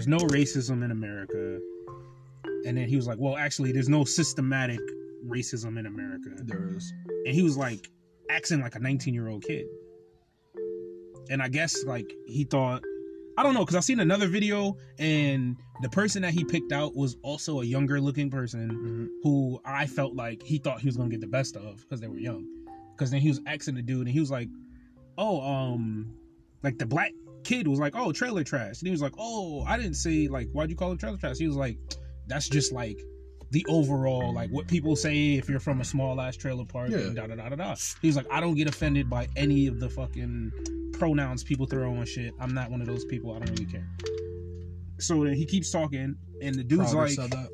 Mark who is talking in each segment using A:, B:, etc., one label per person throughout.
A: there's no racism in America. And then he was like, well, actually, there's no systematic racism in America.
B: There is.
A: And he was like acting like a 19 year old kid. And I guess like he thought, I don't know, because I seen another video and the person that he picked out was also a younger looking person
B: Mm-hmm.
A: who I felt like he thought he was gonna get the best of because they were young. Because then he was asking the dude and he was like, "Oh, um, like the black kid was like, oh, trailer trash," and he was like, "Oh, I didn't say like why'd you call it trailer trash?" He was like, "That's just like." The overall, like what people say if you're from a small ass trailer park,
B: Yeah.
A: and da da da da da. He was like, I don't get offended by any of the fucking pronouns people throw on shit. I'm not one of those people. I don't really care. So then he keeps talking, and the dude's
B: Crowder
A: like.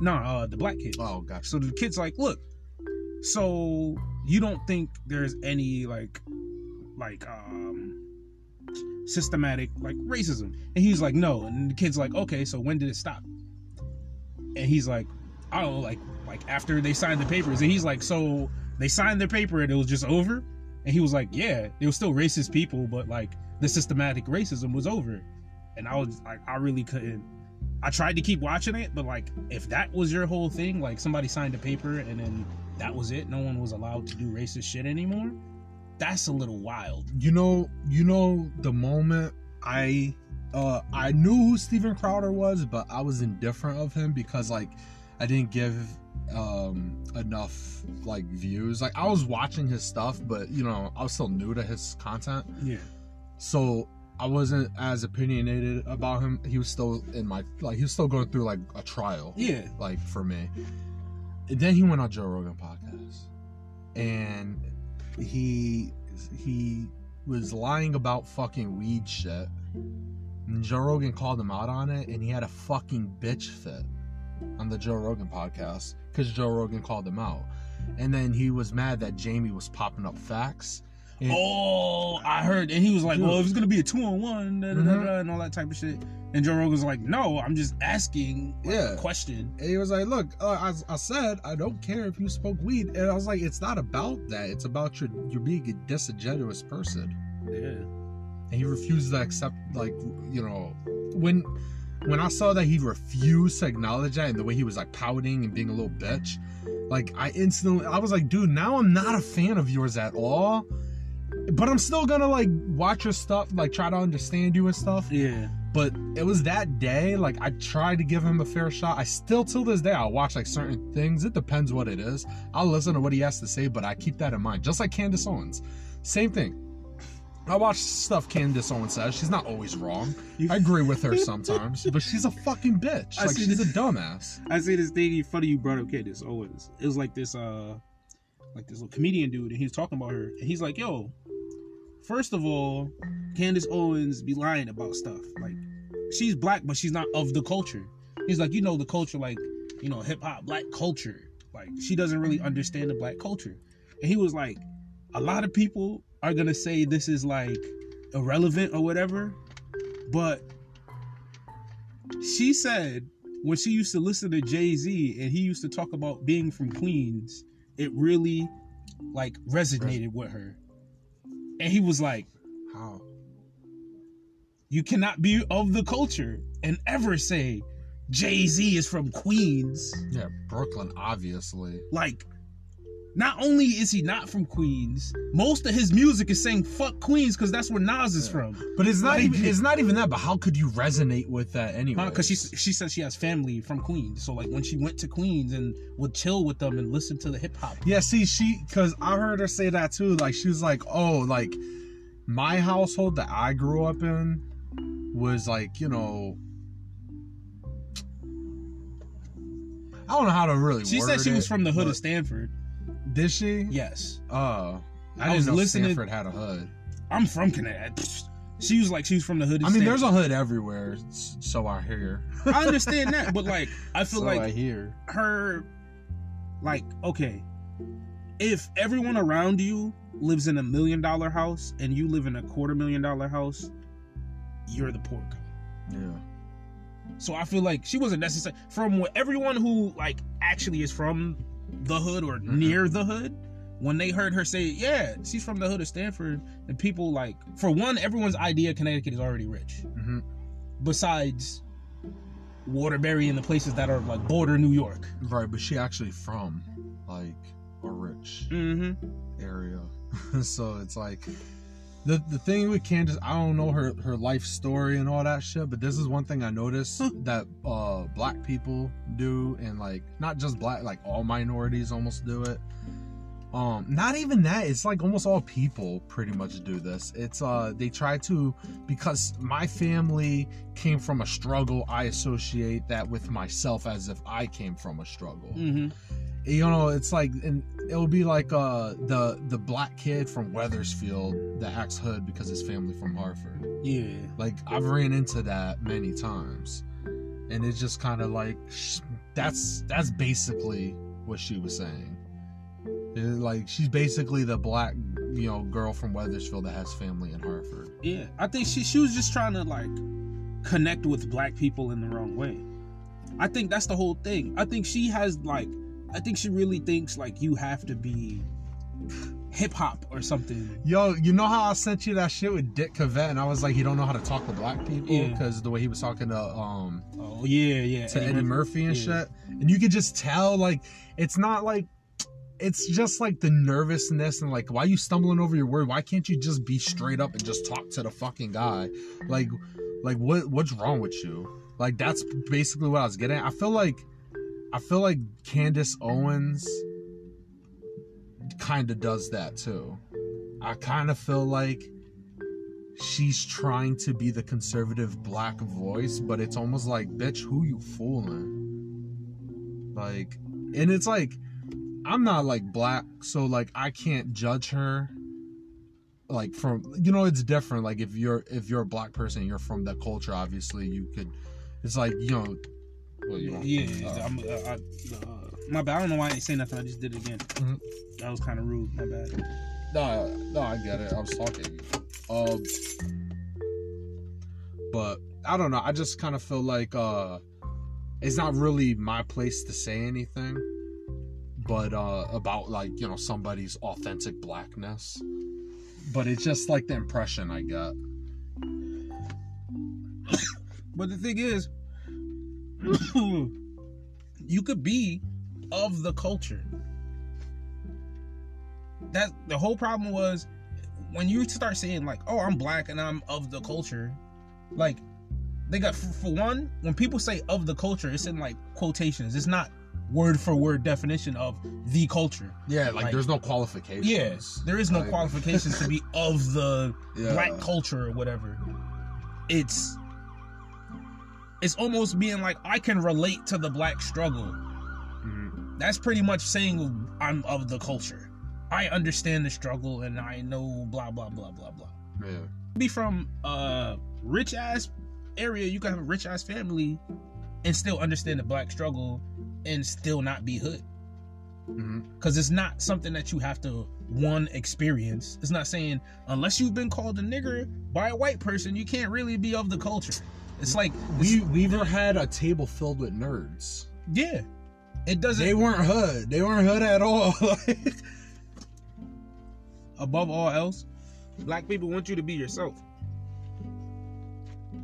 A: "No, uh, the black kid."
B: Oh, gotcha.
A: So the kid's like, look, so you don't think there's any like like um systematic like racism? And he's like, no. And the kid's like, okay, so when did it stop? And he's like, I don't know, like like after they signed the papers. And he's like, so they signed their paper and it was just over? And he was like, yeah, there was still racist people, but like the systematic racism was over. And I was like, I really couldn't I tried to keep watching it, but like if that was your whole thing, like somebody signed a paper and then that was it, no one was allowed to do racist shit anymore. That's a little wild.
B: You know, you know the moment I uh I knew who Steven Crowder was, but I was indifferent of him because like I didn't give um enough like views. Like I was watching his stuff, but you know, I was still new to his content.
A: Yeah.
B: So I wasn't as opinionated about him. He was still in my like he was still going through like a trial.
A: Yeah.
B: like for me. And then he went on Joe Rogan podcast, and he he was lying about fucking weed shit. And Joe Rogan called him out on it, and he had a fucking bitch fit on the Joe Rogan podcast because Joe Rogan called him out. And then he was mad that Jamie was popping up facts.
A: Oh, I heard, and he was like,
B: Dude.
A: "Well, if it's gonna be a two on one, da, da,
B: Mhm.
A: da, and all that type of shit." And Joe Rogan's like, "No, I'm just asking like,
B: Yeah.
A: a question."
B: And he was like, "Look, uh, I, I said I don't care if you smoke weed," and I was like, "It's not about that. It's about your you're being a disingenuous person."
A: Yeah.
B: and he refused to accept like you know when when i saw that he refused to acknowledge that and the way he was like pouting and being a little bitch like i instantly i was like dude now i'm not a fan of yours at all but i'm still gonna like watch your stuff like try to understand you and stuff.
A: Yeah.
B: but it was that day like i tried to give him a fair shot. I still till this day i'll watch like certain things. It depends what it is. I'll listen to what he has to say but i keep that in mind. Just like candace owens. Same thing. I watch stuff candace owens says. She's not always wrong. I agree with her sometimes but she's a fucking bitch.
A: I
B: like she's a
A: this-
B: dumbass.
A: I see this thing. Funny you brought up Candace Owens. It was like this, uh, like this little comedian dude, and he was talking about her, and he's like, "Yo, first of all, Candace Owens be lying about stuff. Like, she's black, but she's not of the culture. He's like, you know, the culture, like, you know, hip hop, black culture. Like, she doesn't really understand the black culture. And he was like, a lot of people are gonna say this is like irrelevant or whatever, but she said when she used to listen to Jay Z and he used to talk about being from Queens, it really like resonated with her. And he was like,
B: how
A: You cannot be of the culture and ever say Jay Z is from Queens.
B: yeah brooklyn obviously
A: Like, not only is he not from Queens, most of his music is saying fuck Queens because that's where Nas is from.
B: but it's not
A: Like-
B: even it's not even that but how could you resonate with that anyway
A: Because she she says she has family from Queens, so like when she went to Queens and would chill with them and listen to the hip hop.
B: Yeah, see, she because I heard her say that too. Like she was like, "Oh, like my household that I grew up in was like, you know, I don't know how to really."
A: She said
B: word
A: she was
B: it,
A: from the hood
B: but-
A: of Stamford.
B: Did she?
A: Yes,
B: Oh, I,
A: I was
B: didn't know
A: listening-
B: Stamford had a hood.
A: I'm from Connecticut. She was like she was from the hood.
B: I mean, there's a hood everywhere, so I hear.
A: I understand that, but like I feel
B: so
A: like
B: I hear.
A: her, like okay, if everyone around you lives in a million dollar house and you live in a quarter million dollar house, you're the poor guy.
B: Yeah.
A: So I feel like she wasn't necessary from what everyone who like actually is from the hood or
B: Mhm.
A: near the hood. When they heard her say, "Yeah, she's from the hood of Stamford," and people like, for one, everyone's idea of Connecticut is already rich.
B: hmm
A: Besides, Waterbury and the places that are like border New York.
B: Right, but she actually from like a rich
A: Mm-hmm.
B: area. so it's like the the thing with Candace, I don't know her her life story and all that shit, but this is one thing I noticed that uh black people do and like not just black, like all minorities almost do it. Um, not even that. It's like almost all people pretty much do this. It's uh they try to because my family came from a struggle, I associate that with myself as if I came from a struggle
A: Mm-hmm.
B: You know it's like and it'll be like uh the the black kid from Wethersfield that acts hood because his family from hartford
A: Yeah.
B: like i've ran into that many times and it's just kind of like that's that's basically what she was saying It- like she's basically the black you know girl from Wethersfield that has family in hartford
A: Yeah. I think she she was just trying to like connect with black people in the wrong way. I think that's the whole thing. I think she has like I think she really thinks like you have to be hip hop or something.
B: Yo, you know how I sent you that shit with Dick Cavett, and I was like, he don't know how to talk to black people
A: Yeah.
B: because the way he was talking to um
A: Oh yeah, yeah.
B: to Eddie Murphy and
A: Yeah.
B: shit. And you could just tell, like, it's not like it's just like the nervousness and like why you stumbling over your word? Why can't you just be straight up and just talk to the fucking guy? Like like what what's wrong with you? Like that's basically what I was getting at. I feel like I feel like Candace Owens kind of does that too. I kind of feel like she's trying to be the conservative black voice, but it's almost like, bitch, who you fooling? Like, and it's like, I'm not like black, so like I can't judge her. Like from you know, it's different. Like if you're if you're a black person, you're from that culture. Obviously, you could. It's like you know. Well,
A: Yeah,
B: uh,
A: I'm, uh, I, uh, my bad. I don't know why I ain't say nothing. I just did it again.
B: Mhm.
A: That was kind of rude. My bad.
B: No, no, I get it. I was talking. Um, but I don't know. I just kind of feel like uh, it's not really my place to say anything, but uh, about like you know somebody's authentic blackness. But it's just like the impression I get.
A: But the thing is, you could be of the culture. That the whole problem was when you start saying like, "Oh, I'm black and I'm of the culture," like they got for, for one, when people say "of the culture," it's in like quotations. It's not word for word definition of the culture.
B: Yeah, like,
A: Like-
B: there's no qualifications.
A: Yeah, there is no
B: Like-
A: qualifications to be of the
B: Yeah.
A: black culture or whatever. It's it's almost being like I can relate to the black struggle.
B: Mhm.
A: That's pretty much saying I'm of the culture. I understand the struggle and I know blah blah blah blah blah.
B: Yeah.
A: Be from a rich ass area, you can have a rich ass family and still understand the black struggle and still not be hood because it's not something that you have to one experience. It's not saying unless you've been called a nigger by a white person, you can't really be of the culture. It's like
B: We Weaver had a table filled with nerds.
A: yeah, it doesn't.
B: They weren't hood. They weren't hood at all. Like,
A: above all else, black people want you to be yourself.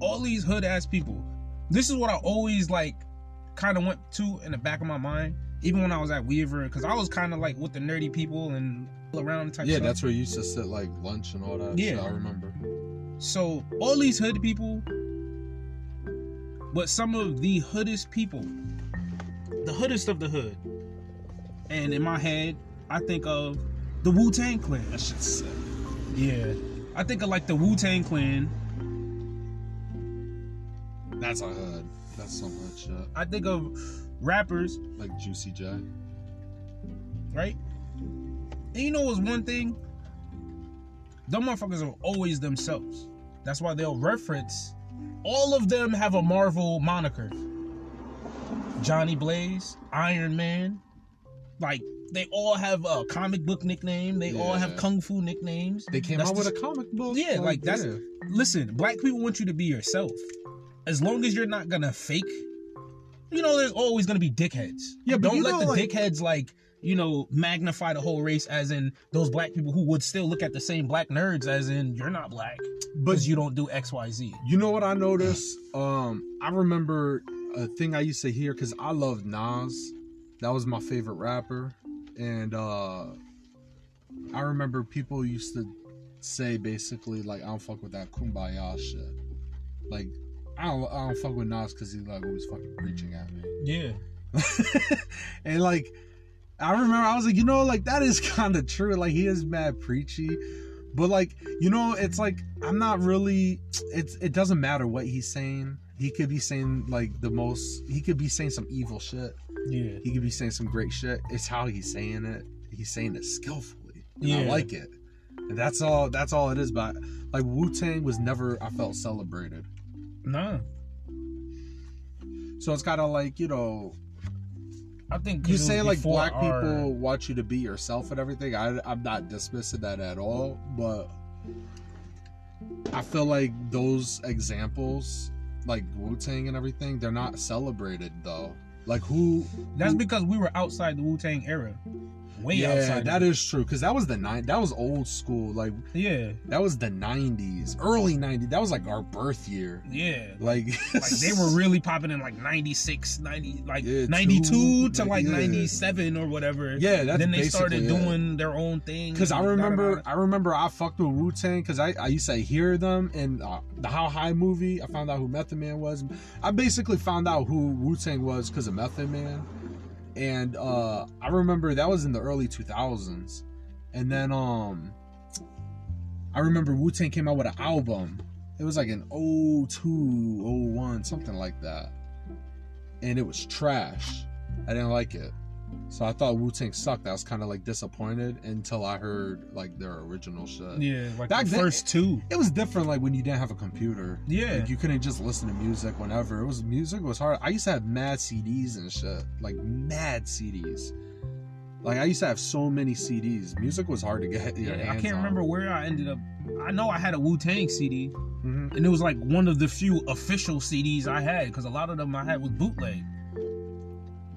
A: All these hood ass people. This is what I always like, kind of went to in the back of my mind, even when I was at Weaver, because I was kind of like with the nerdy people and around the type.
B: yeah,
A: stuff.
B: that's where you used to sit like lunch and all that.
A: Yeah.
B: I remember.
A: So all these hood people, but some of the hoodest people, the hoodest of the hood, and in my head, I think of the Wu Tang Clan.
B: That sick.
A: Yeah, I think of like the Wu Tang Clan.
B: That's a hood. That's some hood shit.
A: I think of rappers,
B: Like Juicy J.
A: right? And you know what's one thing? Them motherfuckers are always themselves. That's why they'll reference. All of them have a Marvel moniker. Johnny Blaze, Iron Man, like they all have a comic book nickname. They all have kung fu nicknames.
B: They came
A: That's
B: out with a comic book.
A: Yeah, like, that's
B: yeah.
A: listen. Black people want you to be yourself. As long as you're not gonna fake, you know, there's always gonna be dickheads.
B: Yeah, but
A: don't let
B: know,
A: the
B: like-
A: dickheads like you know magnify the whole race. As in those black people who would still look at the same black nerds. As in you're not black
B: But
A: you don't do X Y Z.
B: You know what I noticed? Um, I remember a thing I used to hear because I loved Nas. That was my favorite rapper, and uh I remember people used to say basically like I don't fuck with that kumbaya shit. Like I don't I don't fuck with Nas because he's like always fucking preaching at me.
A: Yeah.
B: and like I remember I was like, you know, like that is kind of true. Like he is mad preachy, but like you know, it's like I'm not really. It's it doesn't matter what he's saying. He could be saying like the most. He could be saying some evil shit.
A: Yeah.
B: He could be saying some great shit. It's how he's saying it. He's saying it skillfully. And
A: Yeah.
B: I like it. And that's all. That's all it is. But like Wu Tang was never. I felt celebrated.
A: No.
B: So it's kind of like you know
A: I think
B: you say like black
A: our-
B: people want you to be yourself and everything. I, I'm not dismissing that at all, but I feel like those examples, like Wu Tang and everything, they're not celebrated though. Like who?
A: That's
B: who-
A: because we were outside the Wu Tang era. Way
B: yeah,
A: outside.
B: that is true because that was the nine. That was old school. Like
A: Yeah.
B: that was the '90s, early '90s. That was like our birth year.
A: Yeah.
B: Like,
A: Like they were really popping in like 96, 90, like
B: Yeah,
A: 92 to
B: like,
A: like
B: yeah.
A: 97 or whatever.
B: yeah, that's
A: then they started doing their own thing.
B: Because I remember. I remember I fucked with Wu Tang because I, I used to hear them in uh, the How High movie. I found out who Method Man was. I basically found out who Wu Tang was because of Method Man, and uh, I remember that was in the early 2000s. And then um, I remember Wu Tang came out with an album. It was like an 02, 01, something like that, and it was trash. I didn't like it. So I thought Wu Tang sucked. I was kind of like disappointed until I heard like their original shit.
A: Yeah, like
B: Back
A: the
B: then-
A: first two.
B: It was different like when you didn't have a computer.
A: Yeah.
B: Like you couldn't just listen to music whenever. It was music was hard. I used to have mad CDs and shit. Like mad CDs. Like I used to have so many CDs. Music was hard to get
A: Yeah, I can't
B: on.
A: remember where I ended up. I know I had a Wu Tang CD,
B: Mhm.
A: and it was like one of the few official CDs I had because a lot of them I had was bootleg.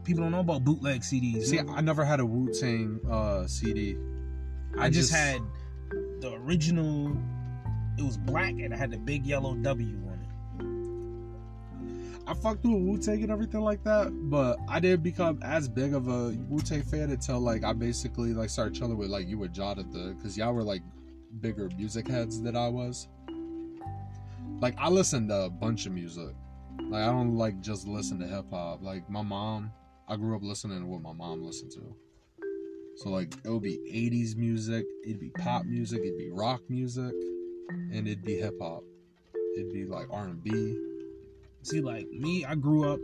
A: People don't know about bootleg CDs.
B: See, I never had a Wu Tang uh, CD.
A: I just had the original. It was black and it had the big yellow W on it.
B: I fucked with Wu Tang and everything like that, but I didn't become as big of a Wu Tang fan until like I basically like started chilling with like you and Jonathan because y'all were like bigger music heads than I was. Like I listened to a bunch of music. Like I don't like just listen to hip hop. Like my mom, I grew up listening to what my mom listened to. So like it would be 80s music, it'd be pop music, it'd be rock music, and it'd be hip hop. It'd be like R&B.
A: See, like me, I grew up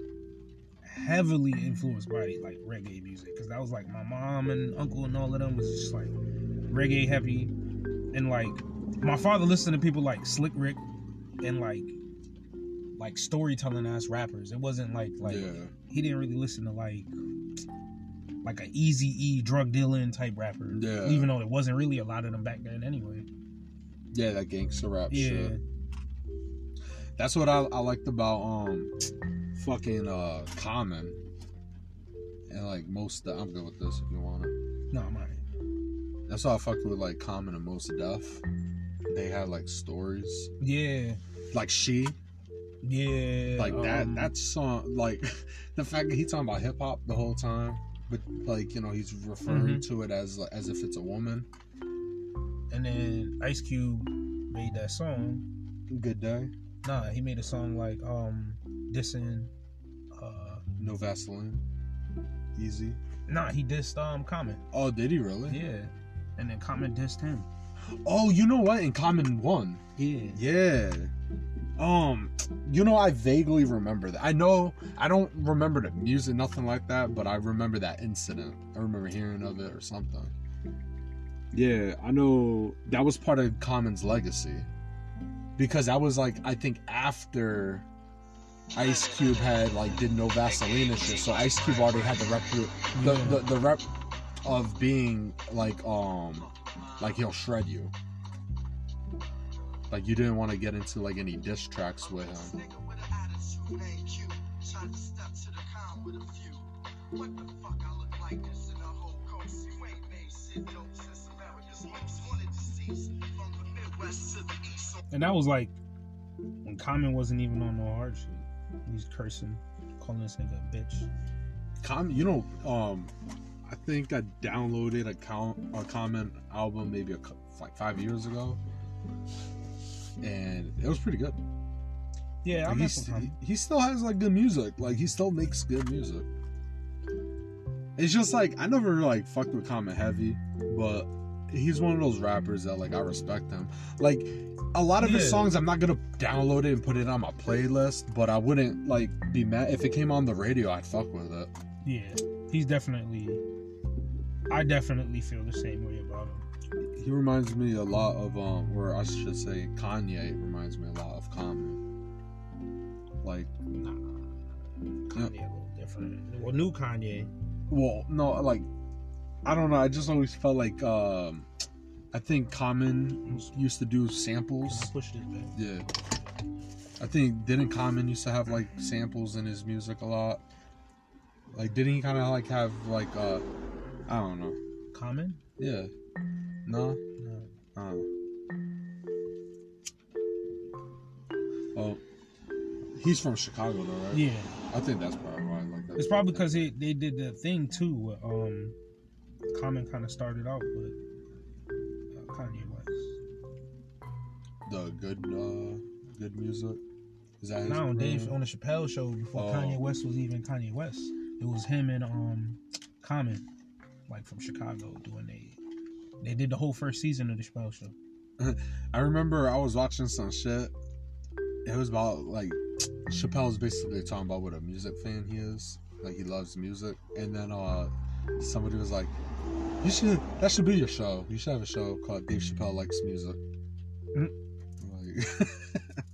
A: heavily influenced by like reggae music because that was like my mom and uncle and all of them was just like reggae heavy, and like my father listened to people like Slick Rick and like like storytelling ass rappers. It wasn't like like
B: yeah.
A: He didn't really listen to like like a Easy E drug dealing type rapper.
B: Yeah.
A: Even though there wasn't really a lot of them back then anyway.
B: Yeah, that gangster rap
A: Yeah.
B: shit. That's what I, I liked about um fucking uh Common. And like most I'm good with this if you wanna.
A: No, I'm alright.
B: That's why I fucked with like Common and Mos Def. They had like stories.
A: Yeah.
B: Like she.
A: Yeah.
B: Like that
A: um,
B: that song like the fact that he's talking about hip hop the whole time. But like, you know, he's referring
A: Mm-hmm.
B: to it as as if it's a woman.
A: And then Ice Cube made that song.
B: Good day.
A: Nah, he made a song like um dissing uh
B: No Vaseline. Easy.
A: nah, he dissed um Common.
B: Oh, did he really?
A: Yeah. And then Common dissed him.
B: Oh, you know what? In Common One.
A: Yeah.
B: Yeah. Um, you know, I vaguely remember that. I know I don't remember the music, nothing like that, but I remember that incident. I remember hearing of it or something. Yeah, I know that was part of Common's legacy. Because that was like I think after Ice Cube had like did no Vaseline and shit, so Ice Cube already had the rep the, the, the rep of being like um like he'll shred you. Like you didn't want to get into like any diss tracks with him.
A: And that was like when Common wasn't even on no hard shit. He's cursing. calling this nigga a bitch.
B: Common, you know, um, I think I downloaded a count a Common album maybe a, cou- like five years ago, and it was pretty good.
A: Yeah, I
B: Like, he, he still has like good music. Like he still makes good music. It's just like I never like fucked with Common Heavy, but he's one of those rappers that like I respect him. Like a lot of his songs, I'm not gonna download it and put it on my playlist, but I wouldn't like be mad if it came on the radio. I'd fuck with it.
A: Yeah, he's definitely. I definitely feel the same way about him.
B: He reminds me a lot of um, or I should say Kanye reminds me a lot of Common. Like,
A: Nah, Kanye a little different. Well, new Kanye.
B: well, no, like I don't know. I just always felt like um, I think Common used to do samples.
A: I pushed it back.
B: Yeah. I think didn't Common used to have like samples in his music a lot. Like didn't he kind of like have like uh I don't know.
A: Common?
B: Yeah. No.
A: No.
B: Oh. Oh. He's from Chicago though, right?
A: Yeah,
B: I think that's probably why I like that.
A: it's probably because they they did the thing too. Um, Common kind of started out with uh, Kanye West.
B: the good uh good music. Is that
A: No, Dave on the Chappelle show before
B: Oh.
A: Kanye West was even Kanye West. It was him and um Common, like from Chicago, doing they they did the whole first season of the Chappelle show.
B: I remember I was watching some shit. It was about like Chappelle's basically talking about what a music fan he is. Like he loves music. And then uh somebody was like, You should that should be your show. You should have a show called Dave Chappelle Likes Music.
A: Mhm.
B: Like,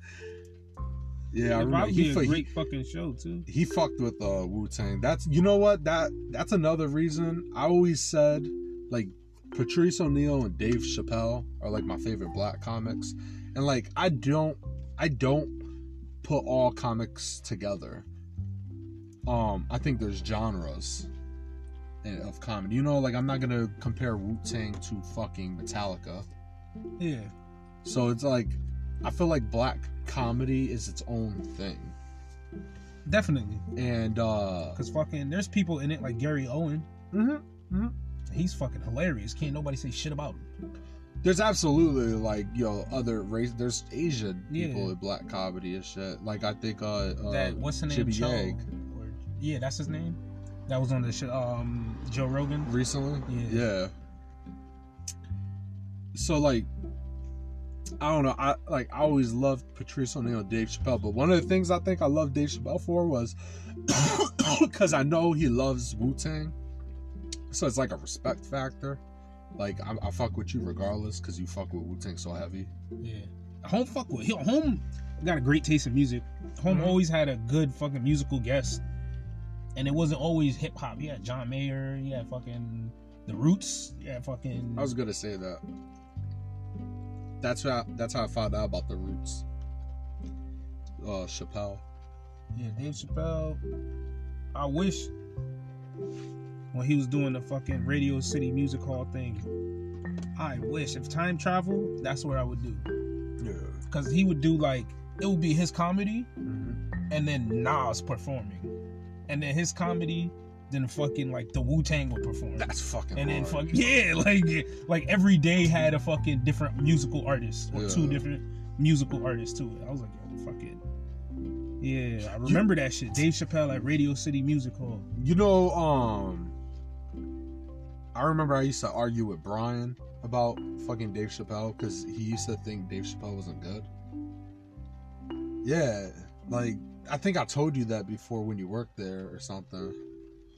B: yeah, I
A: It'd
B: remember he,
A: be a
B: fu- he,
A: great fucking show too.
B: he fucked with uh Wu Tang. That's you know what that that's another reason I always said like Patrice O'Neill and Dave Chappelle are like my favorite black comics, and like I don't I don't put all comics together. Um, I think there's genres of comedy. You know, like I'm not gonna compare Wu Tang to fucking Metallica.
A: Yeah,
B: So it's like I feel like black comedy is its own thing,
A: definitely.
B: and uh
A: Cause fucking, there's people in it like Gary Owen.
B: Mm-hmm.
A: He's fucking hilarious. Can't nobody say shit about him.
B: There's absolutely like yo other race. There's Asian
A: Yeah.
B: people in black comedy and shit. Like I think uh, uh
A: that what's the name?
B: Jimmy
A: Cho, or, yeah, that's his name. That was on the show. Um, Joe Rogan.
B: recently.
A: Yeah.
B: Yeah. So like, I don't know. I like I always loved Patrice O'Neill, Dave Chappelle, but one of the things I think I loved Dave Chappelle for was because I know he loves Wu Tang, so it's like a respect factor. Like I, I fuck with you regardless because you fuck with Wu Tang so heavy.
A: Yeah, home fuck with home. Got a great taste in music. Home
B: Mhm.
A: always had a good fucking musical guest, and it wasn't always hip hop. Had John Mayer. Had fucking the Roots. Yeah, fucking.
B: I was gonna say that. That's how that's how I found out about the roots. Uh, Chappelle.
A: Yeah, Dave Chappelle. I wish when he was doing the fucking Radio City Music Hall thing. I wish if time travel, that's what I would do.
B: Yeah.
A: Cause he would do like it would be his comedy
B: Mm-hmm.
A: and then Nas performing, and then his comedy, then fucking like the Wu Tang would perform.
B: That's fucking.
A: and then
B: hard.
A: fuck yeah, like like every day had a fucking different musical artist or two different musical artists to it. I was like, yo, fuck it. Yeah, I remember that shit. Dave Chappelle at Radio City Music Hall.
B: You know, um, I remember I used to argue with Brian about fucking Dave Chappelle because he used to think Dave Chappelle wasn't good. Yeah, like I think I told you that before when you worked there or something.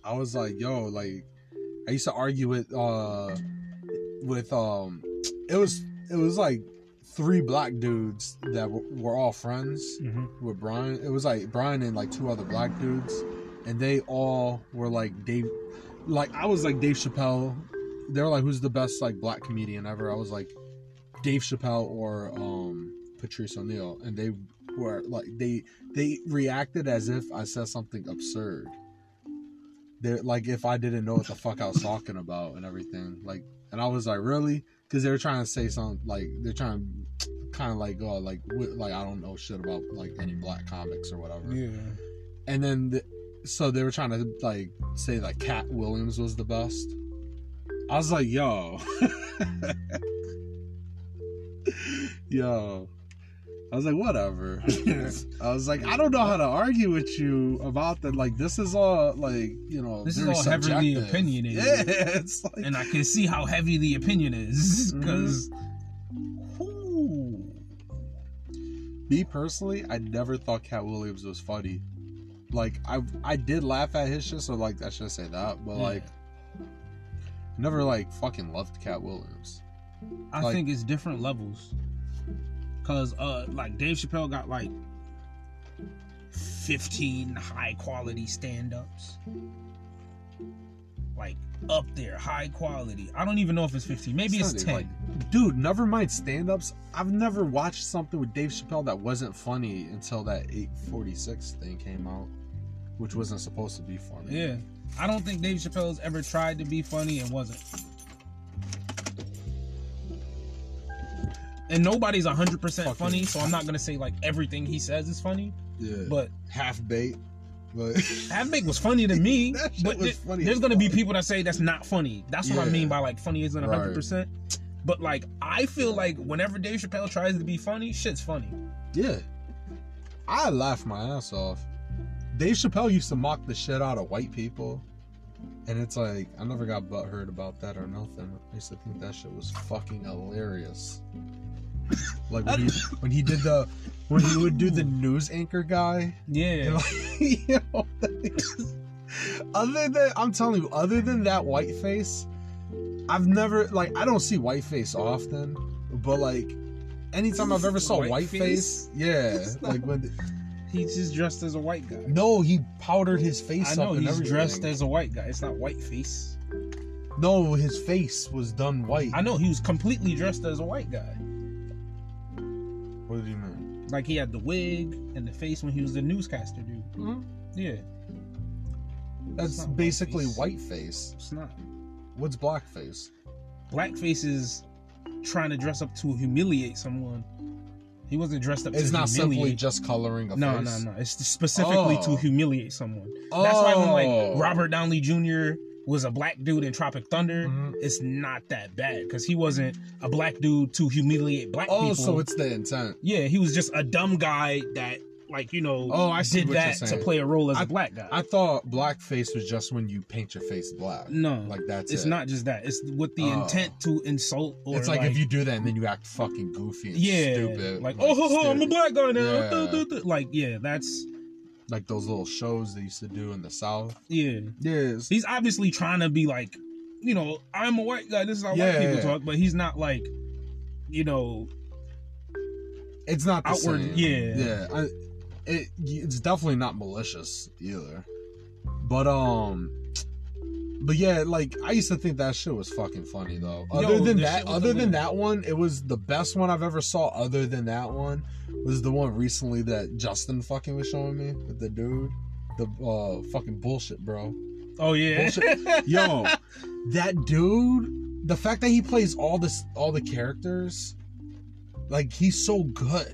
B: I was like, yo, like I used to argue with uh with um it was it was like three black dudes that were, were all friends
A: Mm-hmm.
B: with Brian. It was like Brian and like two other black dudes, and they all were like Dave. Like I was like Dave Chappelle. They were like, "Who's the best like black comedian ever?" I was like, Dave Chappelle or um Patrice O'Neill, and they were like they they reacted as if I said something absurd. They're like if I didn't know what the fuck I was talking about and everything. Like, and I was like, really? Because they were trying to say something like they're trying to kind of like oh like wi- like I don't know shit about like any black comics or whatever.
A: Yeah.
B: And then the, so they were trying to like say that Katt Williams was the best. I was like, yo, yo. I was like, whatever. I was like, I don't know how to argue with you about that. Like, this is all like, you know,
A: This is all heavily
B: subjective.
A: opinionated.
B: Yeah, it's like,
A: and I can see how heavy the opinion is
B: Mm-hmm.
A: because
B: me personally, I never thought Katt Williams was funny. Like, I I did laugh at his shit, so like I should say that, but
A: Yeah.
B: like, never like fucking loved Katt Williams.
A: I
B: Like-
A: think it's different levels. Cause uh like Dave Chappelle got like 15 high quality stand-ups. Like up there, high quality. I don't even know if it's 15. Maybe it's,
B: not
A: 10.
B: like- dude, never mind stand ups. I've never watched something with Dave Chappelle that wasn't funny until that 846 thing came out, which wasn't supposed to be funny.
A: yeah. I don't think Dave Chappelle's ever tried to be funny and wasn't. And nobody's 100%
B: Fucking-
A: funny, so I'm not going to say like everything he says is funny,
B: Yeah.
A: but
B: Half Baked. But
A: Half Baked was funny to me,
B: That
A: but
B: was
A: th-
B: funny
A: there's gonna be people that say that's not funny. That's what I mean by like funny isn't
B: Right.
A: hundred percent. But like I feel like whenever Dave Chappelle tries to be funny, shit's funny.
B: yeah, I laughed my ass off. Dave Chappelle used to mock the shit out of white people. And it's like I never got butthurt about that or nothing. I used to think that shit was fucking hilarious. like when he, when he did the when he would do the news anchor guy.
A: Yeah,
B: like, you know, other than I'm telling you, other than that white face, I've never like I don't see white face often, but like anytime I've ever saw
A: White
B: white,
A: face?
B: face, yeah, like when
A: he's just dressed as a white guy.
B: no, he powdered his
A: I
B: face
A: know
B: up and
A: he's
B: everything.
A: dressed as a white guy. It's not white face.
B: no, his face was done white.
A: I know he was completely dressed as a white guy.
B: What do you mean?
A: Like he had the wig and the face when he was the newscaster dude. Mm-hmm. Yeah,
B: That's
A: not
B: basically white face.
A: it's not.
B: What's blackface?
A: Blackface is trying to dress up to humiliate someone. He wasn't dressed up
B: It's not simply just coloring a
A: no,
B: face.
A: no, no. no. It's specifically
B: Oh.
A: to humiliate someone. That's why when
B: Oh.
A: like Robert Downey Jr. was a black dude in Tropic Thunder,
B: Mhm.
A: it's not that bad because he wasn't a black dude to humiliate black
B: Oh,
A: people.
B: so it's the intent.
A: yeah, he was just a dumb guy that like you know
B: Oh, I
A: did that to play a role as a
B: I-
A: black guy.
B: I thought blackface was just when you paint your face black.
A: no,
B: Like that's
A: it's
B: it.
A: not just that. It's with the
B: Oh.
A: intent to insult or
B: It's like, if you do that and then you act fucking goofy and
A: yeah,
B: stupid.
A: like oh, ho, ho, I'm a black guy now.
B: Yeah.
A: Duh, duh, duh. Like yeah, that's
B: Like those little shows they used to do in the South.
A: yeah.
B: Yes.
A: He's obviously trying to be like, you know, I'm a white guy. This is how
B: Yeah,
A: white people talk, but he's not like, you know,
B: It's not the
A: Outward-
B: same.
A: yeah.
B: Yeah. I, it, it's definitely not malicious either. But um but yeah, like I used to think that shit was fucking funny though. Other
A: Yo,
B: than that, other than that one, it was the best one I've ever saw. Other than that one, was the one recently that Justin fucking was showing me with the dude, the uh fucking bullshit, bro.
A: oh yeah,
B: Bullshit. Yo, that dude, the fact that he plays all this, all the characters, like he's so good.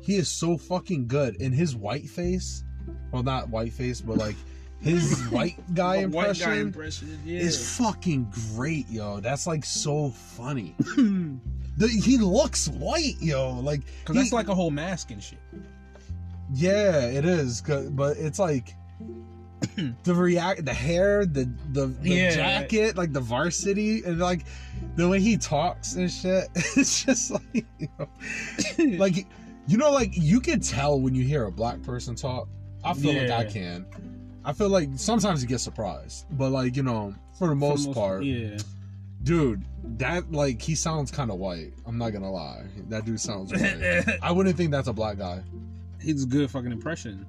B: He is so fucking good. And his white face, well, not white face, but like his white guy
A: A white
B: impression
A: guy impression, yeah.
B: is fucking great, yo. That's like so funny. The, he looks white, yo. Like,
A: Cause that's like a whole mask and shit.
B: Yeah, it is. but it's like the react, the hair, the the, the
A: Yeah.
B: jacket, like the varsity, and like the way he talks and shit. It's just like, you know, like you know, like you can tell when you hear a black person talk. I feel like I can. I feel like sometimes you get surprised, but like you know, for the
A: For
B: most, part,
A: yeah.
B: dude, that like he sounds kind of white. I'm not gonna lie, that dude sounds white. I wouldn't think that's a black guy.
A: He's a good fucking impression.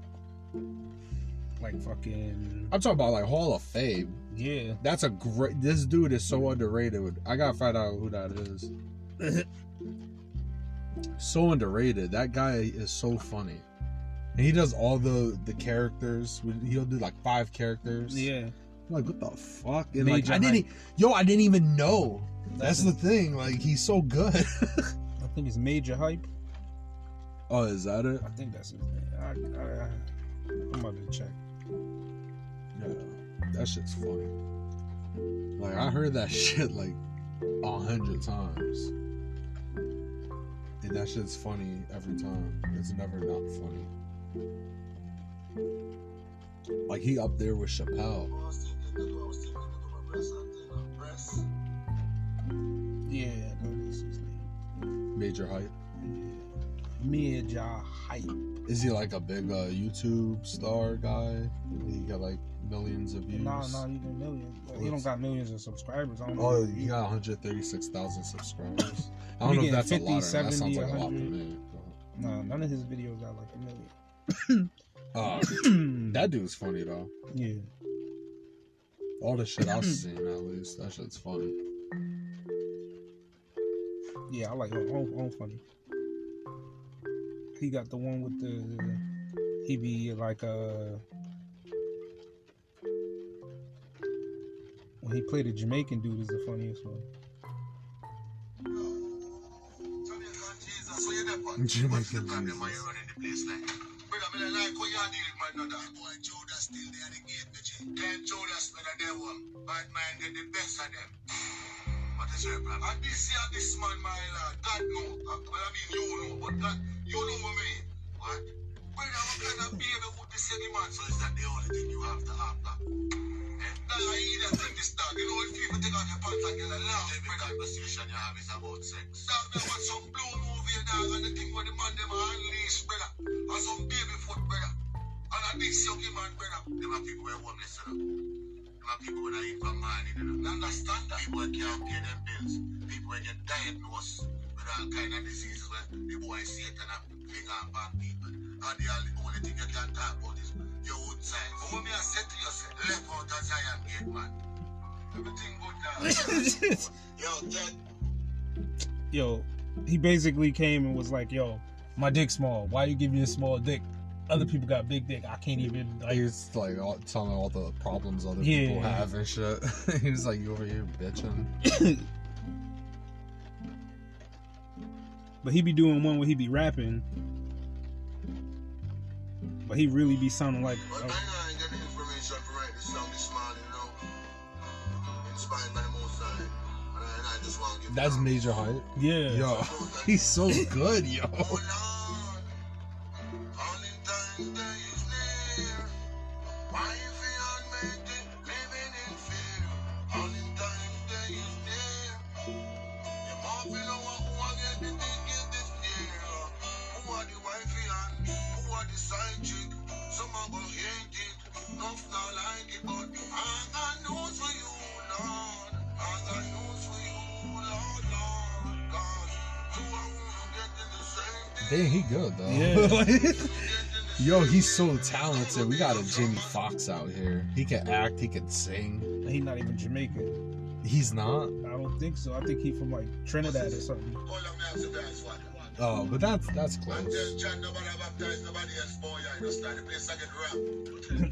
A: Like fucking
B: I'm talking about like Hall of Fame.
A: yeah.
B: That's a great. This dude is so underrated. I gotta find out who that is. So underrated. That guy is so funny, and he does all the the characters. He'll do like five characters.
A: Yeah.
B: I'm like what the fuck? And like
A: Major
B: I didn't. e- Yo, I didn't even know. That's
A: That's
B: the thing. Like he's so good.
A: I think it's major hype.
B: oh, is that it?
A: I think that's his name. I, I, I'm about to check.
B: Yeah, that shit's funny. Like I heard that shit like a hundred times, and that shit's funny every time. It's never not funny. Like he up there with Chappelle.
A: Yeah, that is his name.
B: Major hype.
A: Yeah. Major hype.
B: Is he like a big uh, YouTube star guy? He got like millions of views.
A: No, no, got millions. But he don't got millions of subscribers. I don't.
B: Oh, he got 136,000 subscribers. I don't know if that's a lot or not. That sounds like a lot for
A: 100.
B: me.
A: No, none of his videos got like a million.
B: Uh, that dude's funny though.
A: yeah.
B: All the shit I've seen, at least, that shit's funny.
A: Yeah, I like him. Home, home funny. He got the one with the. He be like uh. When he played a Jamaican dude is the funniest one.
B: Jamaican Jesus.
C: Brother, me don't like how you deal with my brother. Boy, Judas still there at the gate, bitch. Can't Judas, brother, they one. Bad mind get the best of them. What is your problem? And this year, this man, my lord, God know. Well, I mean, you know, but God, you know what I mean. What? Brother, what kind of behavior would this any man? So is that the only thing you have to after? Diseases where the boy Satan and finger and bam, people, and the only thing you can talk about is your own size. But when me I said to you, left out of Zion gate, man. Everything good now. Yo, Ted.
A: yo, he basically came and was like, "Yo, my dick small. Why you give me a small dick? Other people got big dick. I can't even like."
B: He's like all, telling all the problems other
A: Yeah.
B: people have and shit. He's like, you over here bitching.
A: But he be doing one where he be rapping, but he really be sounding like.
C: But
A: uh,
C: I got the information to write this song this you know. Inspired by the Most High. And I, I just want to give
B: That's major hype.
A: yeah.
B: Yo, he's so good, yo. He's so talented. We got a Jamie Foxx out here. He can act. He can sing.
A: He's not even Jamaican.
B: He's not.
A: I don't think so. I think he's from like Trinidad or something.
C: All of me have to dance one.
B: Oh, but that's that's
C: And
B: close.
C: tell John nobody baptize nobody. I just start the place I get rap.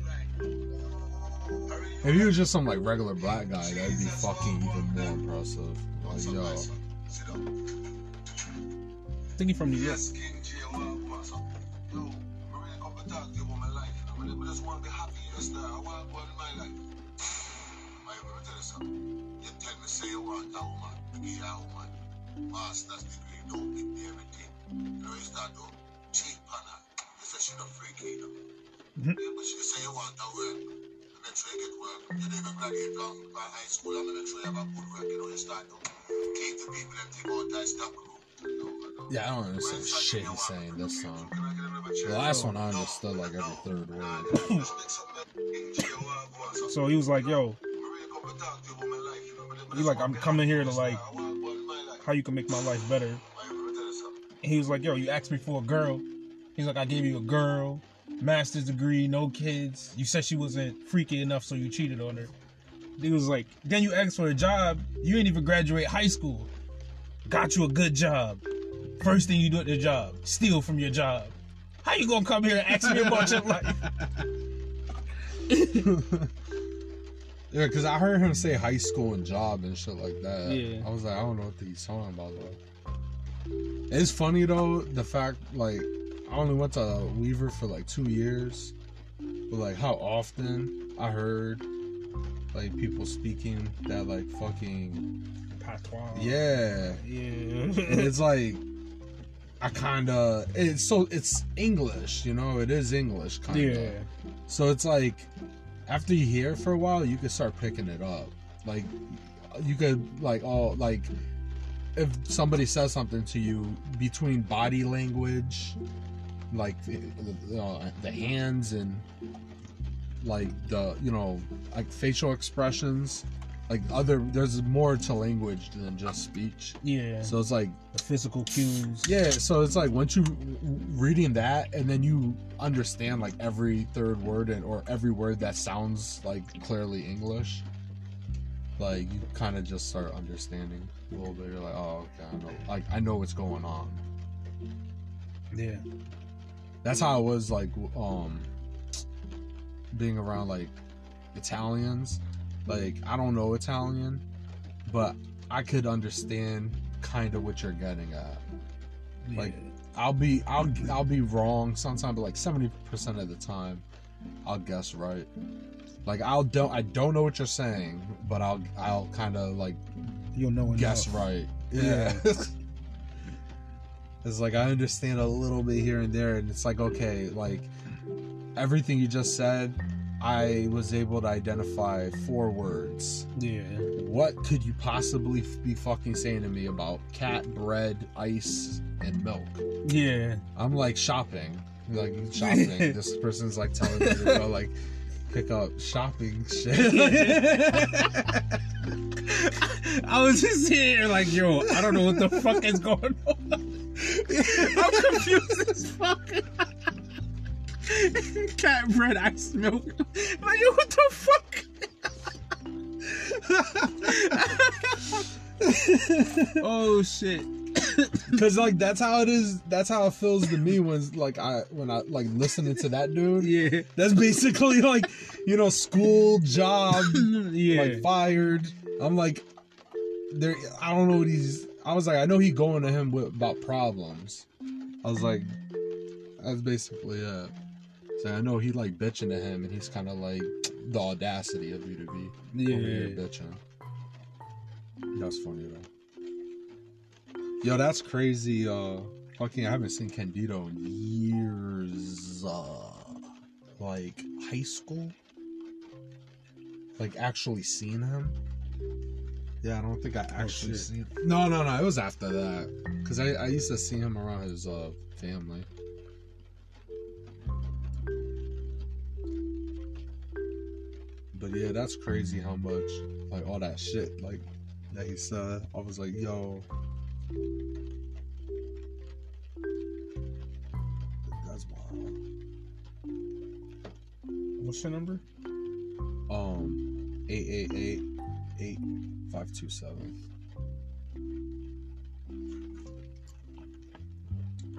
B: If he was just some like regular black guy, that'd be fucking even more impressive. Like, yo,
C: Sit down.
A: I think he from New York.
C: Just want to be happy. Yes, sir. I want one in my life. My me tell you something. You tell me, say you want a woman. Give a woman. Master's degree, don't give me everything. You know, you start to cheat on her. You say she not freaky, you know.
A: Mhm.
C: Yeah, but she say you want a work. And sure you get work. You don't even graduate from high school and sure you have a good work. You know, you start to keep the people that think about that stuff. You know, I know.
B: yeah, I don't understand shit he's saying this song. The last one I understood like every third word.
A: So he was like, "Yo,
C: He like, I'm coming here to like,
A: how you can make my life better?" And he was like, "Yo, you asked me for a girl." He's like, "I gave you a girl, master's degree, no kids. You said she wasn't freaky enough, so you cheated on her." He was like, "Then you asked for a job. You didn't even graduate high school. Got you a good job. First thing you do at the job, steal from your job. How you gonna come here and ask me about your life?"
B: Yeah, because I heard him say high school and job and shit like that.
A: Yeah.
B: I was like, I don't know what he's talking about though. It's funny though, the fact like I only went to Weaver for like two years, but like how often I heard like people speaking that like fucking
A: Patois.
B: yeah,
A: Yeah.
B: and it's like I kind of it's so it's English, you know, it is English kind of.
A: yeah.
B: So it's like after you hear it for a while, you can start picking it up. Like you could like oh like if somebody says something to you between body language, like eh, the, the, the hands and like the you know like facial expressions, like other there's more to language than just speech.
A: Yeah.
B: So it's like
A: the physical cues.
B: yeah, so it's like once you reading that and then you understand like every third word and or every word that sounds like clearly English, like you kind of just start understanding a little bit. You're like, oh, okay, I know, like I know what's going on.
A: Yeah.
B: That's how it was like, um, being around like Italians. Like I don't know Italian, but I could understand kind of what you're getting at. Like,
A: yeah.
B: I'll be I'll I'll be wrong sometimes, but like seventy percent of the time, I'll guess right. Like I'll don't I don't know what you're saying, but I'll I'll kind of like
A: you'll know enough.
B: guess right.
A: Yeah.
B: it's like I understand a little bit here and there, and it's like okay, like everything you just said, I was able to identify four words.
A: Yeah.
B: What could you possibly be fucking saying to me about cat, bread, ice, and milk?
A: Yeah.
B: I'm like shopping, like shopping. this person's like telling me to go like pick up shopping shit.
A: I was just here like, yo, I don't know what the fuck is going on. I'm confused as fuck. Cat bread, ice milk. Like, yo, what the fuck? oh shit.
B: Cause like that's how it is. That's how it feels to me when like I when I like listening to that dude.
A: Yeah.
B: That's basically like you know school job
A: Yeah.
B: like fired. I'm like there. I don't know what he's. I was like I know he going to him with about problems. I was like that's basically it. So I know he like bitching to him, and he's kind of like the audacity of you to be over here
A: yeah.
B: bitching. That's funny though. Yo, that's crazy. Uh, fucking, I haven't seen Candido in years. Uh, like high school. Like actually seen him. Yeah, I don't think I actually
A: shit.
B: seen. No, no, no. It was after that, cause I I used to see him around his uh family. But yeah, that's crazy how much like all that shit like that he said. I was like, yo. That's wild.
A: What's your number?
B: Um eight eight eight eight five two seven.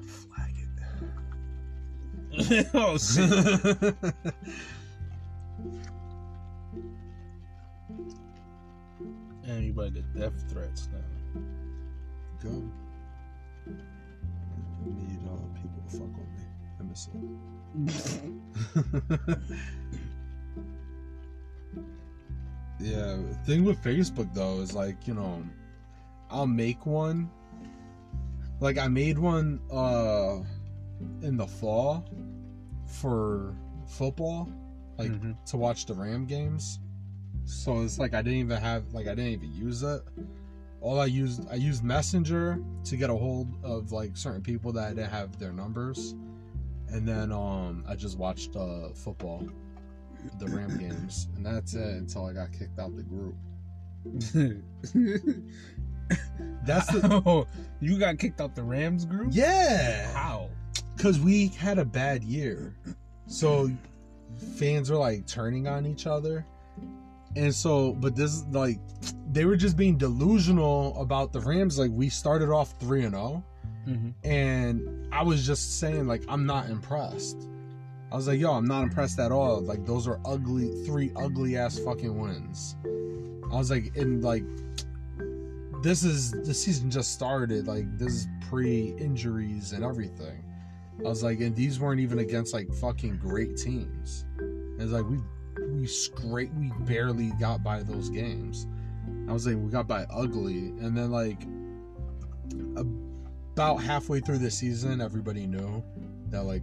B: Flag it.
A: oh shit.
B: it.
A: You about to get death threats now.
B: Good. I need uh, people to fuck with me. Let me see. yeah, thing with Facebook though is like, you know, I'll make one. Like I made one uh in the fall for football, like
A: Mhm.
B: to watch the Ram games. So it's like I didn't even have like I didn't even use it. All I used I used Messenger to get a hold of like certain people that I didn't have their numbers. And then um I just watched uh football, the Ram games, and that's it until I got kicked out the group. That's the
A: oh, you got kicked out the Rams group?
B: Yeah.
A: How?
B: because we had a bad year so fans were like turning on each other and so but this like they were just being delusional about the rams. Like we started off 3 and 0
A: Mm-hmm.
B: and i was just saying like i'm not impressed. I was like yo i'm not impressed at all. Like those are ugly three ugly ass fucking wins. I was like and like this is the season just started. Like this is pre injuries and everything. I was like, and these weren't even against like fucking great teams. It's like we we scrape we barely got by those games. I was like, we got by ugly, and then like about halfway through the season, everybody knew that like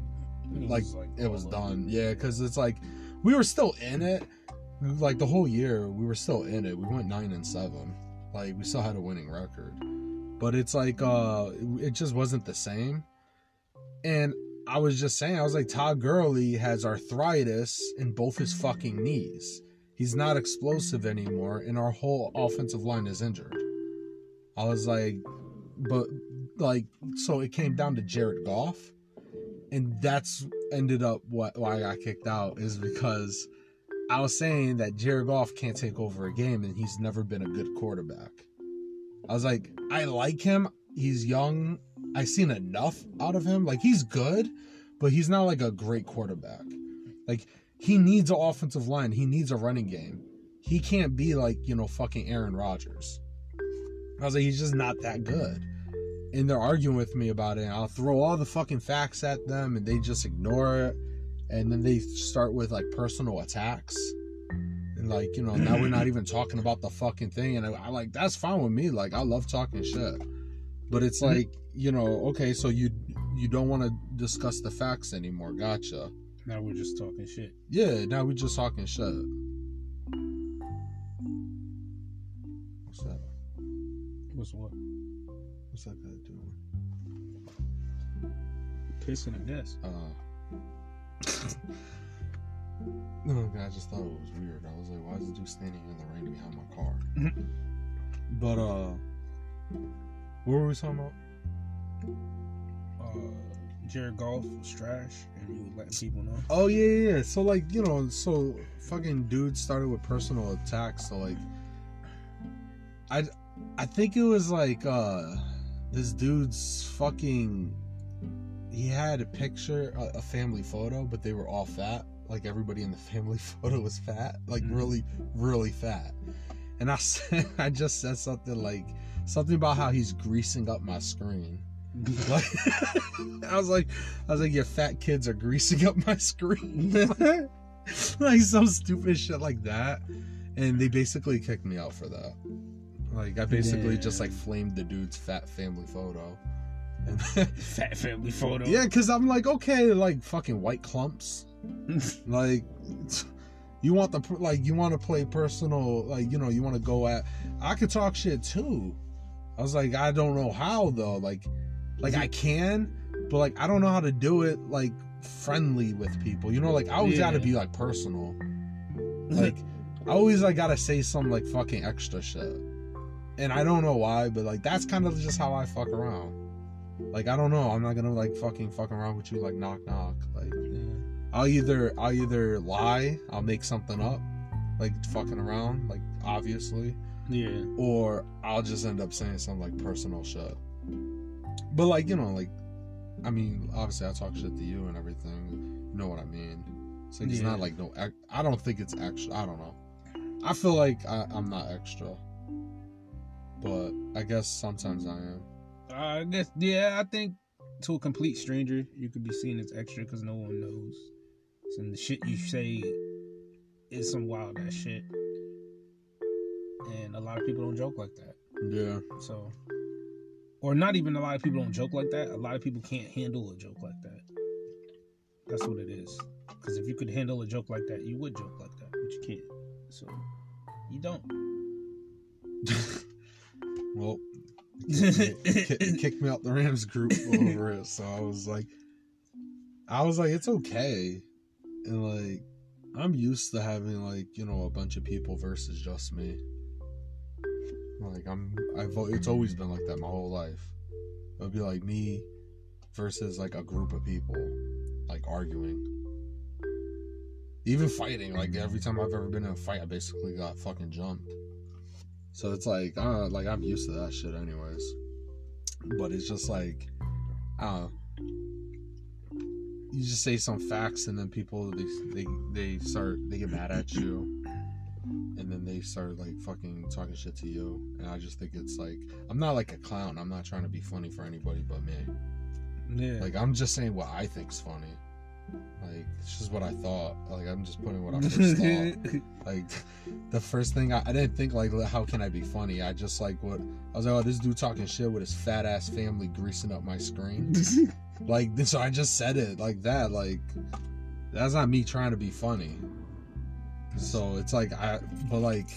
A: It
B: like
A: was,
B: it was done. Yeah, because it's like we were still in it. Like the whole year, we were still in it. We went nine and seven. Like we still had a winning record, but it's like uh, it just wasn't the same. And I was just saying, I was like, Todd Gurley has arthritis in both his fucking knees. He's not explosive anymore, and our whole offensive line is injured. I was like, but like, so it came down to Jared Goff and that's ended up what why I got kicked out is because I was saying that Jared Goff can't take over a game and he's never been a good quarterback. I was like, I like him. He's young. I've seen enough out of him. Like he's good, but he's not like a great quarterback. Like he needs an offensive line. He needs a running game. He can't be like, you know, fucking Aaron Rodgers. I was like, he's just not that good and they're arguing with me about it. And I'll throw all the fucking facts at them, and they just ignore it. And then they start with like personal attacks, and like you know now we're not even talking about the fucking thing. And I, I like that's fine with me. Like I love talking shit, but it's like you know okay, so you you don't want to discuss the facts anymore. Gotcha.
A: Now we're just talking shit.
B: Yeah, now we're just talking shit. What's that?
A: What's what?
B: What's that guy doing?
A: Pissing, I guess.
B: Uh, no, okay, I just thought it was weird. I was like, why is the dude standing in the rain behind my car? but uh, what were we talking about?
A: Uh, Jared Goff was trash, and he was letting people know.
B: Oh yeah, yeah. yeah. So like, you know, so fucking dude started with personal attacks. So like, I, I think it was like uh, this dude's fucking. He had a picture, a, a family photo, but they were all fat. Like everybody in the family photo was fat, like
A: Mhm.
B: really, really fat. And I said, I just said something like something about how he's greasing up my screen. Like, I was like, I was like, your fat kids are greasing up my screen, like some stupid shit like that, and they basically kicked me out for that. Like, I basically just like flamed the dude's fat family photo.
A: Fat family photo.
B: yeah, because I'm like, okay, like fucking white clumps, like. You want the like you want to play personal like you know you want to go at I could talk shit too. I was like I don't know how though like like I can but like I don't know how to do it like friendly with people. You know like I always got to be like personal. Like I always like got to say some like fucking extra shit. And I don't know why but like that's kind of just how I fuck around. Like I don't know, I'm not going to like fucking fuck around with you like knock knock like I'll either I'll either lie, I'll make something up, like fucking around, like obviously,
A: yeah.
B: or I'll just end up saying some like personal shit. But like you know, like I mean, obviously I talk shit to you and everything. You know what I mean? So it's
A: Yeah.
B: not like no. I don't think it's extra. I don't know. I feel like I, I'm not extra, but I guess sometimes I am.
A: Uh, I guess, yeah, I think to a complete stranger, you could be seen as extra because no one knows. Some the shit you say is some wild ass shit. And a lot of people don't joke like that.
B: Yeah.
A: So, or not even a lot of people don't joke like that. A lot of people can't handle a joke like that. That's what it is. Because if you could handle a joke like that, you would joke like that, but you can't. So, you don't.
B: well, kick, kicked me out the Rams group over it. So I was like, I was like, it's okay, and like, I'm used to having like you know a bunch of people versus just me. Like I'm, I've it's always been like that my whole life. It'll be like me versus like a group of people, like arguing. Even fighting, like every time I've ever been in a fight, I basically got fucking jumped. So it's like, uh, like I'm used to that shit, anyways. But it's just like, I don't know. You just say some facts, and then people they they they start they get mad at you, and then they start like fucking talking shit to you. And I just think it's like I'm not like a clown. I'm not trying to be funny for anybody but me.
A: Yeah.
B: Like I'm just saying what I think's funny. Like it's just what I thought. Like I'm just putting what I first thought. Like the first thing I, I didn't think like how can I be funny? I just like what I was like, oh this dude talking shit with his fat ass family greasing up my screen. like so I just said it like that. Like that's not me trying to be funny. So it's like I but like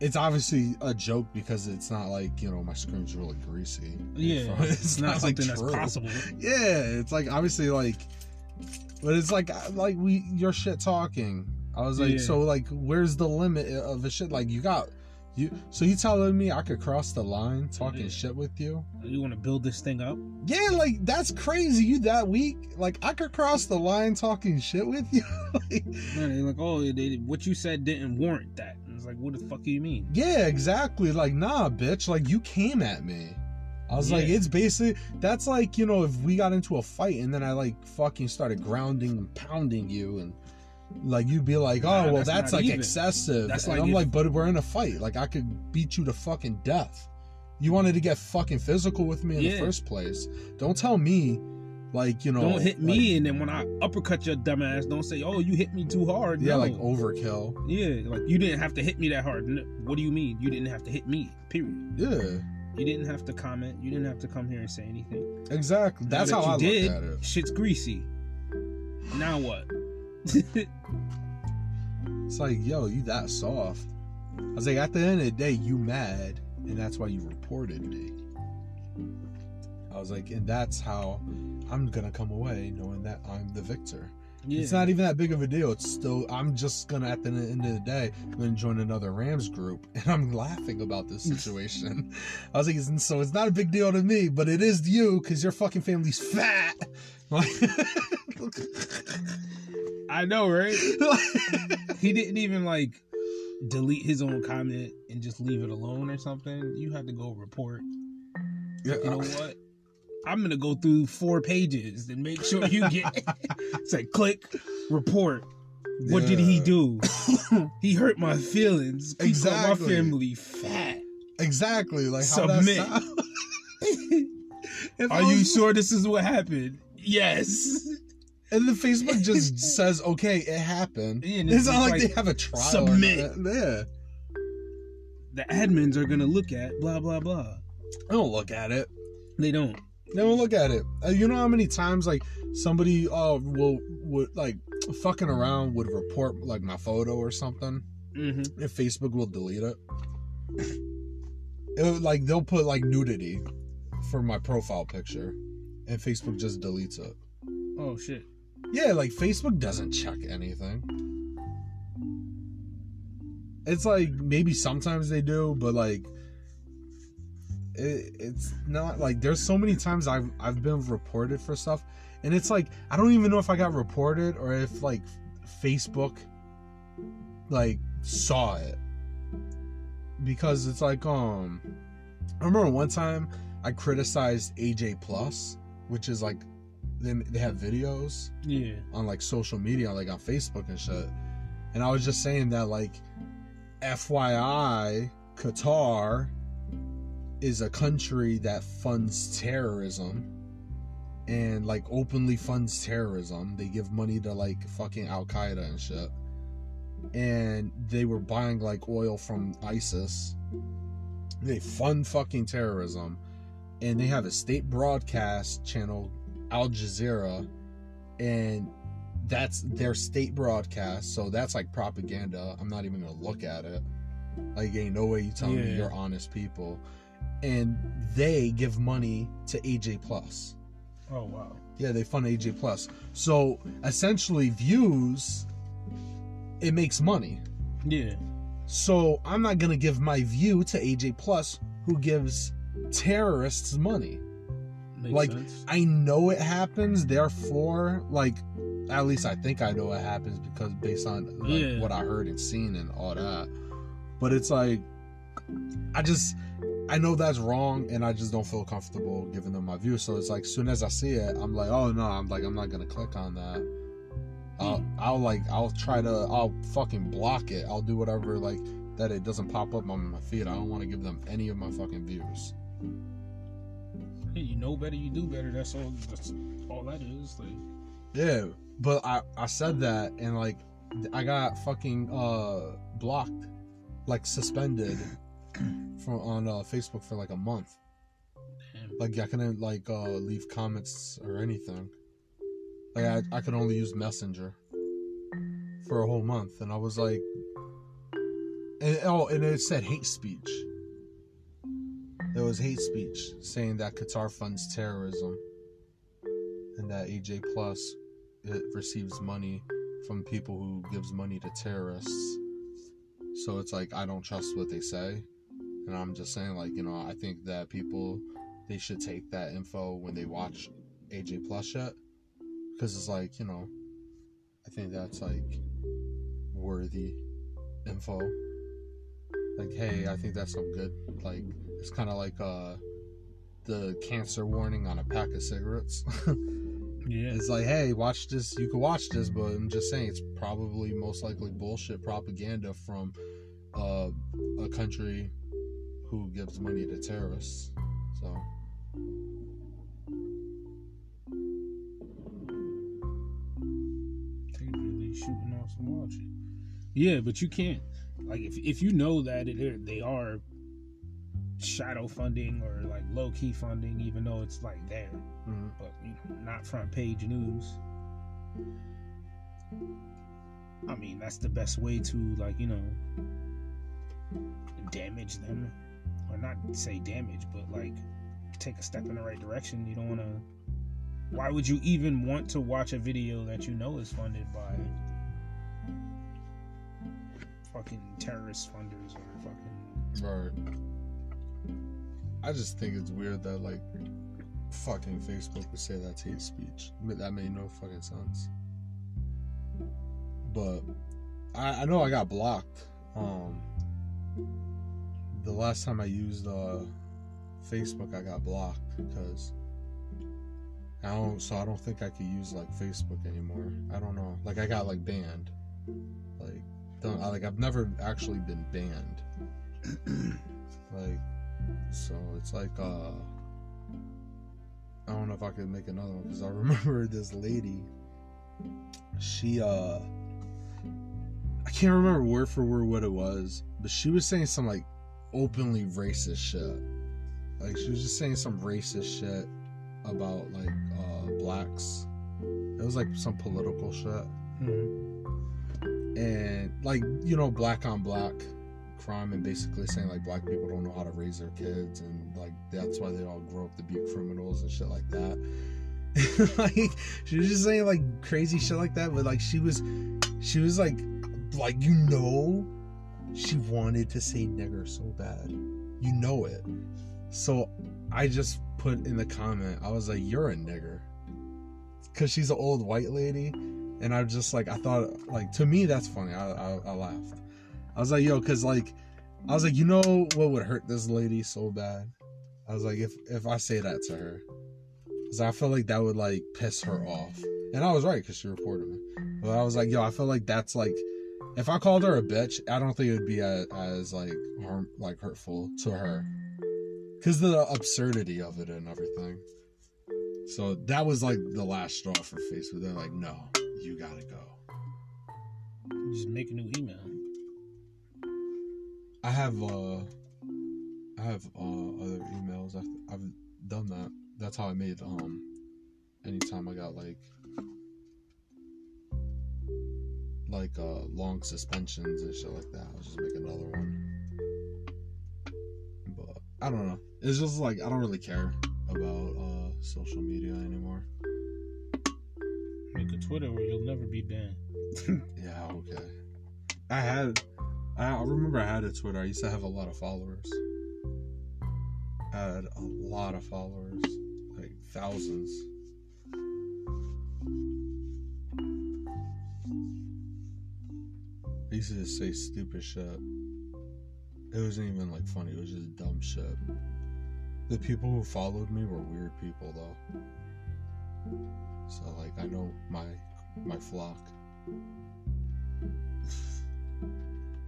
B: it's obviously a joke because it's not like, you know, my screen's really greasy.
A: yeah, it's, not,
B: like,
A: something that's possible.
B: Yeah, it's like obviously like, but it's like like we your shit talking. I was like,
A: Yeah.
B: so like, where's the limit of the shit? Like you got you. So you telling me I could cross the line talking
A: Yeah.
B: shit with you?
A: Oh, you want to build this thing up?
B: Yeah, like that's crazy. You that weak? Like I could cross the line talking shit with you? like,
A: Man, like, oh, they, what you said didn't warrant that. And it's like, what the fuck do you mean?
B: yeah, exactly. Like nah, bitch. Like you came at me. I was like, it's basically that's like you know if we got into a fight and then I like fucking started grounding and pounding you and like you'd be like, oh
A: Nah,
B: well
A: that's
B: that's, like
A: even.
B: excessive.
A: That's
B: and
A: like
B: I'm
A: if-
B: like, but we're in a fight. Like I could beat you to fucking death. You wanted to get fucking physical with me in the first place. Don't tell me, like you know,
A: don't hit
B: like-
A: me, and then when I uppercut your dumb ass, don't say, oh, you hit me too hard.
B: yeah,
A: No.
B: like overkill.
A: yeah, like you didn't have to hit me that hard. What do you mean? You didn't have to hit me. Period.
B: Yeah,
A: You didn't have to comment. You didn't have to come here and say anything.
B: exactly. That's
A: Now
B: how
A: that
B: I look
A: did,
B: at it.
A: Shit's greasy. Now what?
B: It's like, yo, you that soft. I was like, at the end of the day, you mad, and that's why you reported me. I was like, and that's how I'm gonna come away knowing that I'm the victor.
A: Yeah.
B: It's not even that big of a deal. It's still, I'm just gonna, at the end of the day, I'm gonna join another Rams group, and I'm laughing about this situation. I was like, it's- so it's not a big deal to me, but it is to you because your fucking family's fat. Like,
A: I know, right? he didn't even like delete his own comment and just leave it alone or something. You had to go report.
B: Yeah,
A: You know uh, what? I'm gonna go through four pages and make sure you get. It say click, report. What did he do? he hurt my feelings. He called my family fat.
B: Exactly. Like how
A: Submit.
B: That sound- If
A: Are you sure this is what happened? Yes.
B: And then Facebook just says, "Okay, it happened."
A: Yeah,
B: it's
A: it's
B: not like,
A: like,
B: they have a trial.
A: submit.
B: Yeah,
A: The admins are gonna look at blah blah blah.
B: I don't look at it.
A: They don't.
B: They don't look at it. Uh, you know how many times like somebody uh will would like fucking around would report like my photo or something,
A: Mm-hmm.
B: and Facebook will delete it. It would, like they'll put like nudity for my profile picture, and Facebook just deletes it.
A: Oh shit.
B: Yeah, like Facebook doesn't check anything. It's like maybe sometimes they do, but like it, it's not like there's so many times I've I've been reported for stuff, and it's like I don't even know if I got reported or if like Facebook like saw it because it's like um I remember one time I criticized AJ Plus, which is like they they have videos
A: Yeah.
B: on like social media, like on Facebook and shit. And I was just saying that, like, FYI, Qatar is a country that funds terrorism and like openly funds terrorism. They give money to like fucking Al Qaeda and shit. And they were buying like oil from ISIS. They fund fucking terrorism. And they have a state broadcast channel, Al Jazeera, and that's their state broadcast so that's like propaganda i'm not even gonna look at it like ain't no way you tell me you're honest people and they give money to aj plus
A: Oh wow.
B: yeah they fund aj plus so essentially views it makes money
A: Yeah.
B: so i'm not gonna give my view to aj plus who gives terrorists money
A: Makes
B: Like,
A: sense.
B: I know it happens, therefore, like, at least I think I know it happens because based on like,
A: Yeah.
B: what I heard and seen and all that. But it's like, I just, I know that's wrong, and I just don't feel comfortable giving them my view. So it's like, as soon as I see it, I'm like, oh no, I'm like, I'm not gonna click on that. I'll, I'll like, I'll try to, I'll fucking block it. I'll do whatever, like, that it doesn't pop up on my feed. I don't want to give them any of my fucking views.
A: Hey, you know better, you do better. That's all. That's all that is. Like,
B: Yeah, but I I said that and like I got fucking uh blocked, like suspended from on uh, Facebook for like a month.
A: Damn.
B: Like I couldn't like uh leave comments or anything. Like I I could only use Messenger for a whole month, and I was like, and oh, and it said hate speech. There was hate speech saying that Qatar funds terrorism, and that AJ Plus it receives money from people who gives money to terrorists. So it's like I don't trust what they say, and I'm just saying like you know I think that people they should take that info when they watch AJ Plus shit, because it's like you know I think that's like worthy info. Like hey, I think that's some good like it's kind of like uh the cancer warning on a pack of cigarettes.
A: Yeah.
B: It's like, hey, watch this. You can watch this, but I'm just saying it's probably most likely bullshit propaganda from uh, a country who gives money to terrorists. So,
A: They really shooting off some wild shit. Yeah, but you can't. Like, if if you know that it, they are shadow funding or like low key funding, even though it's like there,
B: mhm.
A: but you know, not front page news. I mean, that's the best way to like you know damage them, or not say damage, but like take a step in the right direction. You don't want to. Why would you even want to watch a video that you know is funded by fucking terrorist funders or fucking
B: right. I just think it's weird that like fucking Facebook would say that's hate speech. That made no fucking sense. But I, I know I got blocked. Um, the last time I used uh, Facebook, I got blocked because I don't. So I don't think I could use like Facebook anymore. I don't know. Like I got like banned. Like don't I, like I've never actually been banned. like so it's like uh I don't know if I could make another one because I remember this lady. She uh I can't remember word for word what it was, but she was saying some like openly racist shit. Like she was just saying some racist shit about like uh blacks. It was like some political shit. And like, you know, black on black crime and basically saying like black people don't know how to raise their kids and like that's why they all grow up to be criminals and shit like that. like she was just saying like crazy shit like that, but like she was she was like like you know she wanted to say nigger so bad. You know it. So I just put in the comment, I was like, You're a nigger. Cause she's an old white lady. And I just like I thought like to me that's funny. I, I, I laughed. I was like, yo, cause like I was like, you know what would hurt this lady so bad? I was like, if if I say that to her. Cause I feel like that would like piss her off. And I was right, because she reported me. But I was like, yo, I feel like that's like if I called her a bitch, I don't think it would be as, as like harm like hurtful to her. Cause the absurdity of it and everything. So that was like the last straw for Facebook. They're like, no, you gotta go.
A: just make a new email.
B: I have uh I have uh other emails. I've I've done that. That's how I made um anytime I got like like uh long suspensions and shit like that. I'll just make another one. But I don't know. It's just like I don't really care about uh social media anymore.
A: Make a Twitter where you'll never be banned.
B: Yeah, okay. I had I I remember I had a Twitter. I used to have a lot of followers. I had a lot of followers, like thousands. I used to just say stupid shit. It wasn't even like funny, it was just dumb shit. The people who followed me were weird people though. So like I know my my flock.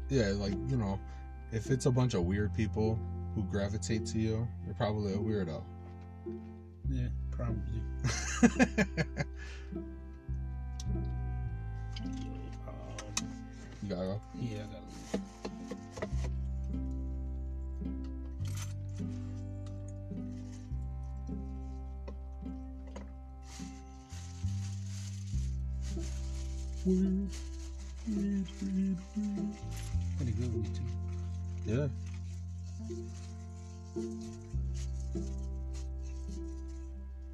B: Yeah, like, you know, if it's a bunch of weird people who gravitate to you, you're probably a weirdo.
A: Yeah, probably.
B: You gotta go.
A: Yeah, I gotta. Pretty good weed too.
B: Yeah.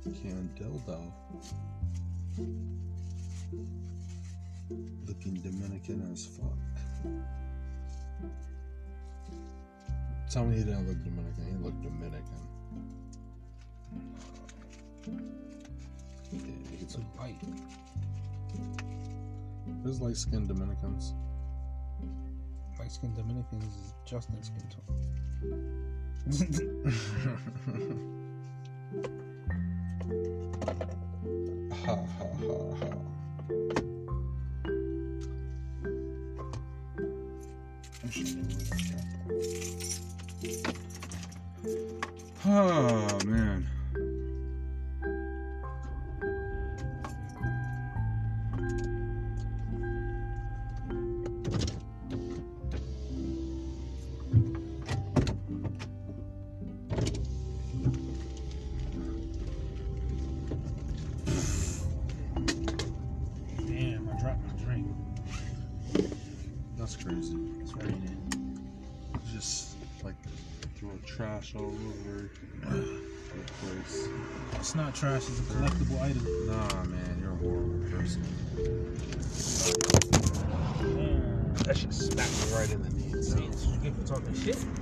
B: Candeldo. Looking Dominican as fuck. Tell me he didn't look Dominican. He looked Dominican.
A: It's a bite.
B: There's light skinned Dominicans.
A: Light skinned Dominicans is Justin skin
B: tone. ha ha ha ha. Oh
A: Damn.